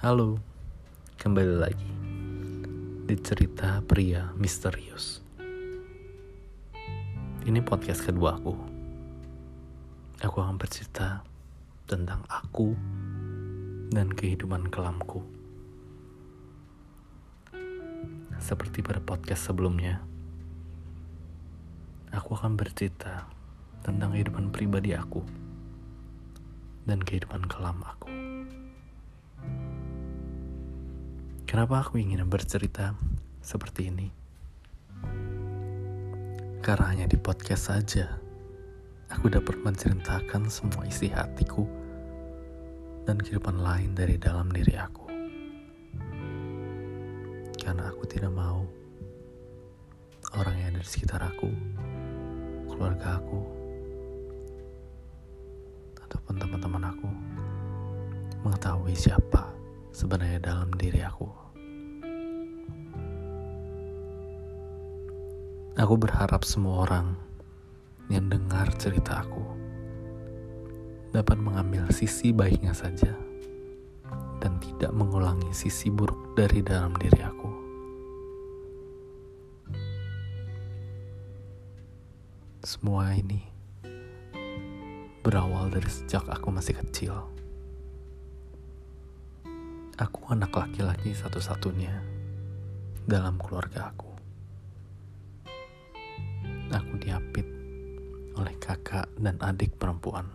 Halo, kembali lagi di cerita pria misterius. Ini podcast kedua aku. Aku akan bercerita tentang aku dan kehidupan kelamku. Seperti pada podcast sebelumnya, aku akan bercerita tentang kehidupan pribadi aku dan kehidupan kelam aku. Kenapa aku ingin bercerita seperti ini? Karena hanya di podcast saja, aku dapat menceritakan semua isi hatiku dan kehidupan lain dari dalam diri aku. Karena aku tidak mau orang yang ada di sekitar aku, keluarga aku, ataupun teman-teman aku mengetahui siapa sebenarnya dalam diri aku. Aku berharap semua orang yang dengar cerita aku dapat mengambil sisi baiknya saja dan tidak mengulangi sisi buruk dari dalam diri aku. Semua ini berawal dari sejak aku masih kecil. Aku anak laki-laki satu-satunya dalam keluarga aku. Diapit oleh kakak dan adik perempuan.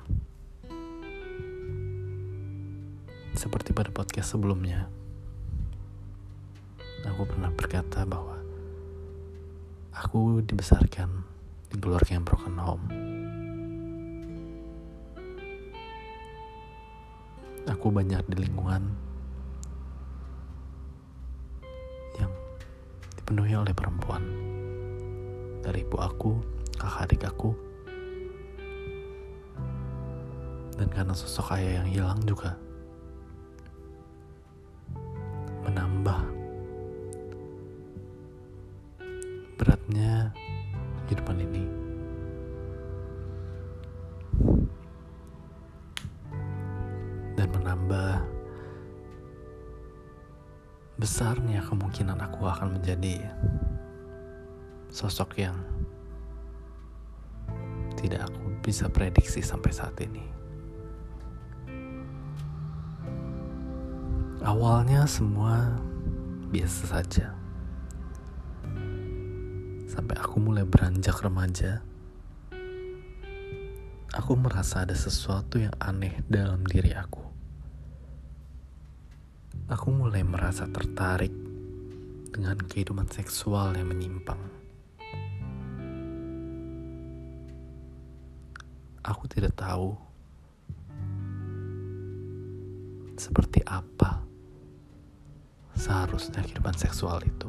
Seperti pada podcast sebelumnya, aku pernah berkata bahwa aku dibesarkan di keluarga yang broken home. Aku banyak di lingkungan dipenuhi oleh perempuan. Dari ibu aku, kakak adik aku, dan karena sosok ayah yang hilang juga menambah beratnya kehidupan ini. Dan menambah besarnya kemungkinan aku akan menjadi sosok yang tidak aku bisa prediksi sampai saat ini. Awalnya semua biasa saja. Sampai aku mulai beranjak remaja, aku merasa ada sesuatu yang aneh dalam diri aku aku mulai merasa tertarik dengan kehidupan seksual yang menyimpang. Aku tidak tahu seperti apa seharusnya kehidupan seksual itu.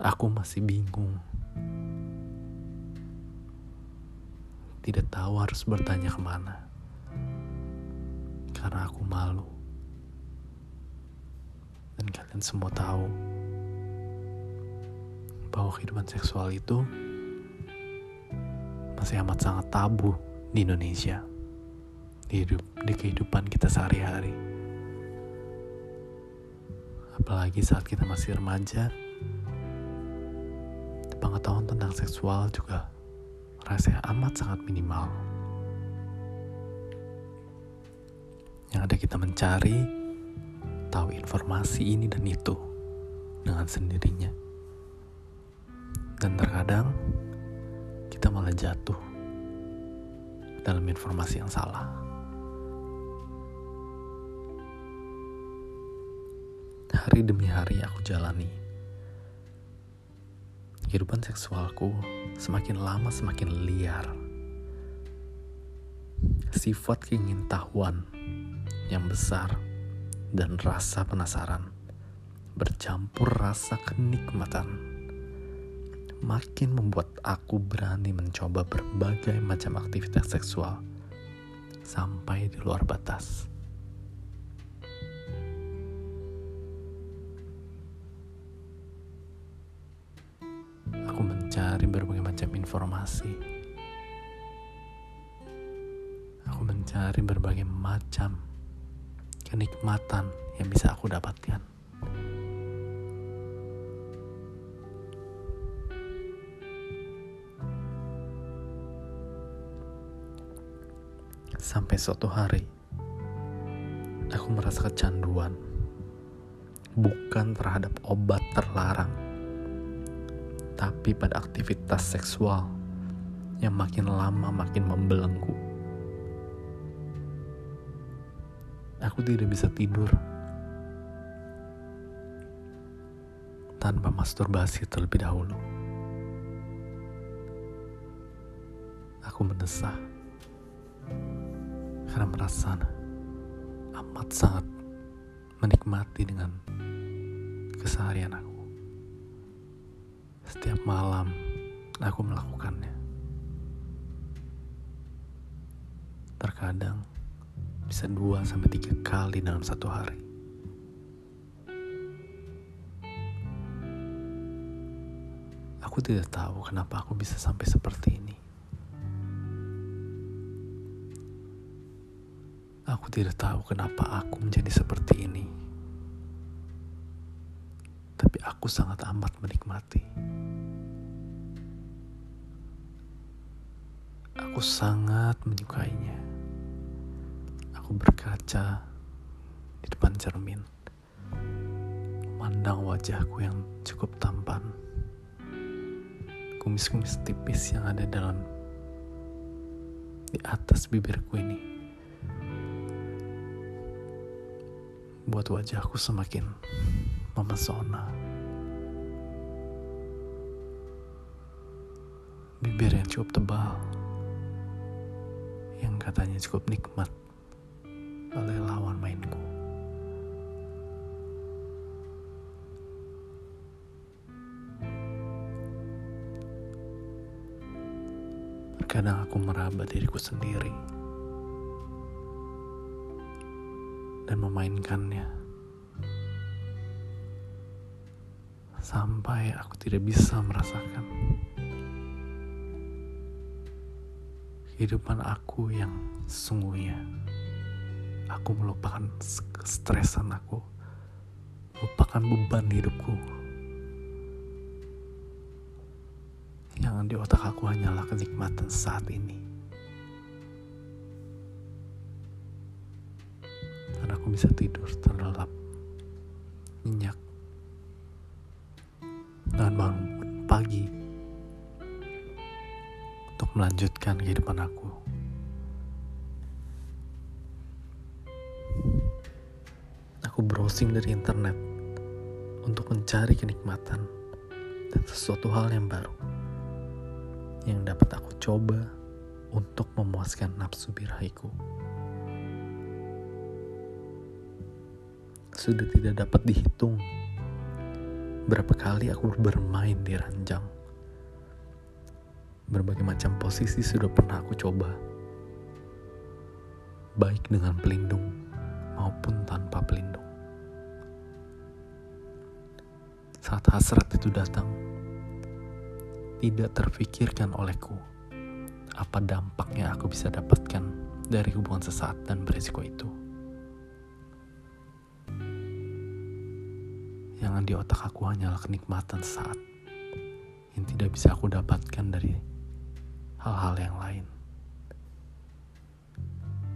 Aku masih bingung. Tidak tahu harus bertanya ke mana karena aku malu. Dan kalian semua tahu bahwa kehidupan seksual itu masih amat sangat tabu di Indonesia. Di, hidup, di kehidupan kita sehari-hari. Apalagi saat kita masih remaja, pengetahuan tentang seksual juga rasanya amat sangat minimal. Yang ada kita mencari tahu informasi ini dan itu dengan sendirinya. Dan terkadang kita malah jatuh dalam informasi yang salah. Hari demi hari aku jalani. Kehidupan seksualku semakin lama semakin liar. Sifat keingintahuan yang besar dan rasa penasaran bercampur rasa kenikmatan makin membuat aku berani mencoba berbagai macam aktivitas seksual sampai di luar batas. Aku mencari berbagai macam informasi. Aku mencari berbagai macam kenikmatan yang bisa aku dapatkan. Sampai suatu hari, aku merasa kecanduan, bukan terhadap obat terlarang, tapi pada aktivitas seksual yang makin lama makin membelenggu. Aku tidak bisa tidur tanpa masturbasi terlebih dahulu. Aku mendesah karena merasa amat sangat menikmati dengan keseharian aku. Setiap malam aku melakukannya. Terkadang bisa dua sampai tiga kali dalam satu hari. Aku tidak tahu kenapa aku bisa sampai seperti ini. Aku tidak tahu kenapa aku menjadi seperti ini. Tapi aku sangat amat menikmati. Aku sangat menyukainya. Aku berkaca di depan cermin, memandang wajahku yang cukup tampan, kumis-kumis tipis yang ada dalam di atas bibirku ini buat wajahku semakin memesona. Bibir yang cukup tebal, yang katanya cukup nikmat oleh lawan mainku. Terkadang aku meraba diriku sendiri. Dan memainkannya. Sampai aku tidak bisa merasakan kehidupan aku yang sesungguhnya. Aku melupakan kestresan aku, melupakan beban hidupku. Yang di otak aku hanyalah kenikmatan saat ini. Aku bisa tidur terlelap nyenyak dan bangun pagi. Untuk melanjutkan kehidupan aku. Aku browsing dari internet. Untuk mencari kenikmatan dan sesuatu hal yang baru. Yang dapat aku coba untuk memuaskan nafsu birahiku. Sudah tidak dapat dihitung. Berapa kali aku bermain di ranjang. Berbagai macam posisi sudah pernah aku coba. Baik dengan pelindung maupun tanpa pelindung. Saat hasrat itu datang, tidak terfikirkan olehku apa dampaknya aku bisa dapatkan dari hubungan sesaat dan beresiko itu. Yang di otak aku hanyalah kenikmatan saat yang tidak bisa aku dapatkan dari hal-hal yang lain.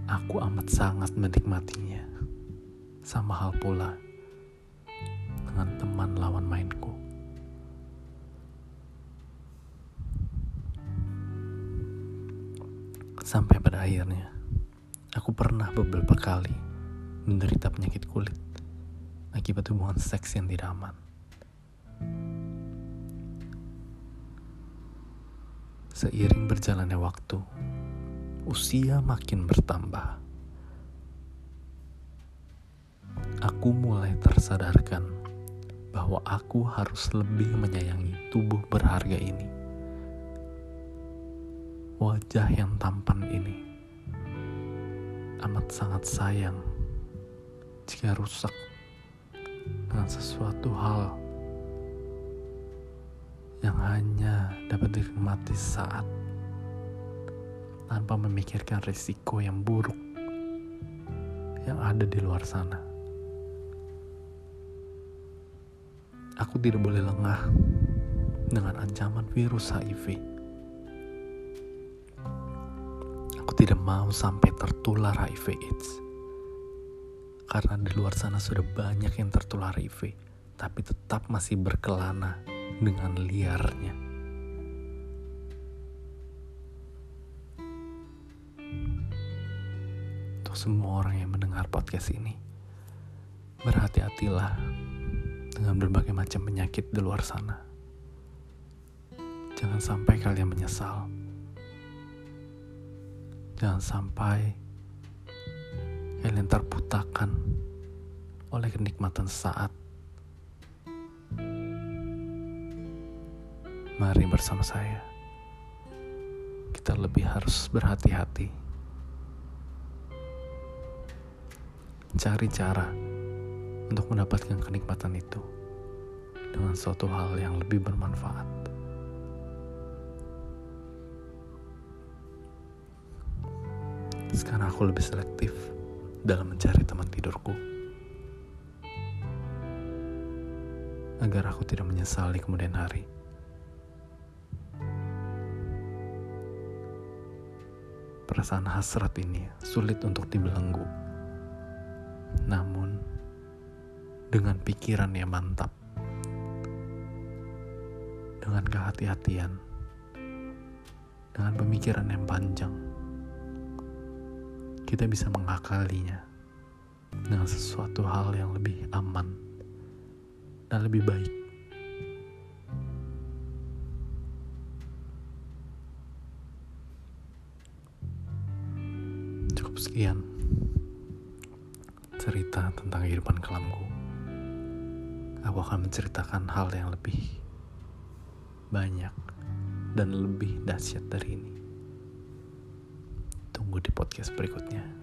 Aku amat sangat menikmatinya. Sama hal pula dengan teman lawan mainku. Sampai pada akhirnya, aku pernah beberapa kali menderita penyakit kulit akibat hubungan seks yang tidak aman. Seiring berjalannya waktu, usia makin bertambah. Aku mulai tersadarkan bahwa aku harus lebih menyayangi tubuh berharga ini. Wajah yang tampan ini amat sangat sayang jika rusak dengan sesuatu hal yang hanya dapat dinikmati saat tanpa memikirkan risiko yang buruk yang ada di luar sana. Aku tidak boleh lengah dengan ancaman virus HIV. Aku tidak mau sampai tertular HIV AIDS. Karena di luar sana sudah banyak yang tertular HIV, tapi tetap masih berkelana dengan liarnya. Untuk semua orang yang mendengar podcast ini, berhati-hatilah dengan berbagai macam penyakit di luar sana. Jangan sampai kalian menyesal. Jangan sampai kalian terputakan oleh kenikmatan saat. Mari bersama saya. Kita lebih harus berhati-hati. Cari cara untuk mendapatkan kenikmatan itu dengan suatu hal yang lebih bermanfaat. Sekarang aku lebih selektif dalam mencari teman tidurku. Agar aku tidak menyesali kemudian hari. Perasaan hasrat ini sulit untuk dibelenggu. Namun, dengan pikiran yang mantap, dengan kehati-hatian, dengan pemikiran yang panjang, kita bisa mengakalinya dengan sesuatu hal yang lebih aman dan lebih baik. Cukup sekian cerita tentang kehidupan kelamku. Aku akan menceritakan hal yang lebih banyak dan lebih dahsyat dari ini. Tunggu di podcast berikutnya.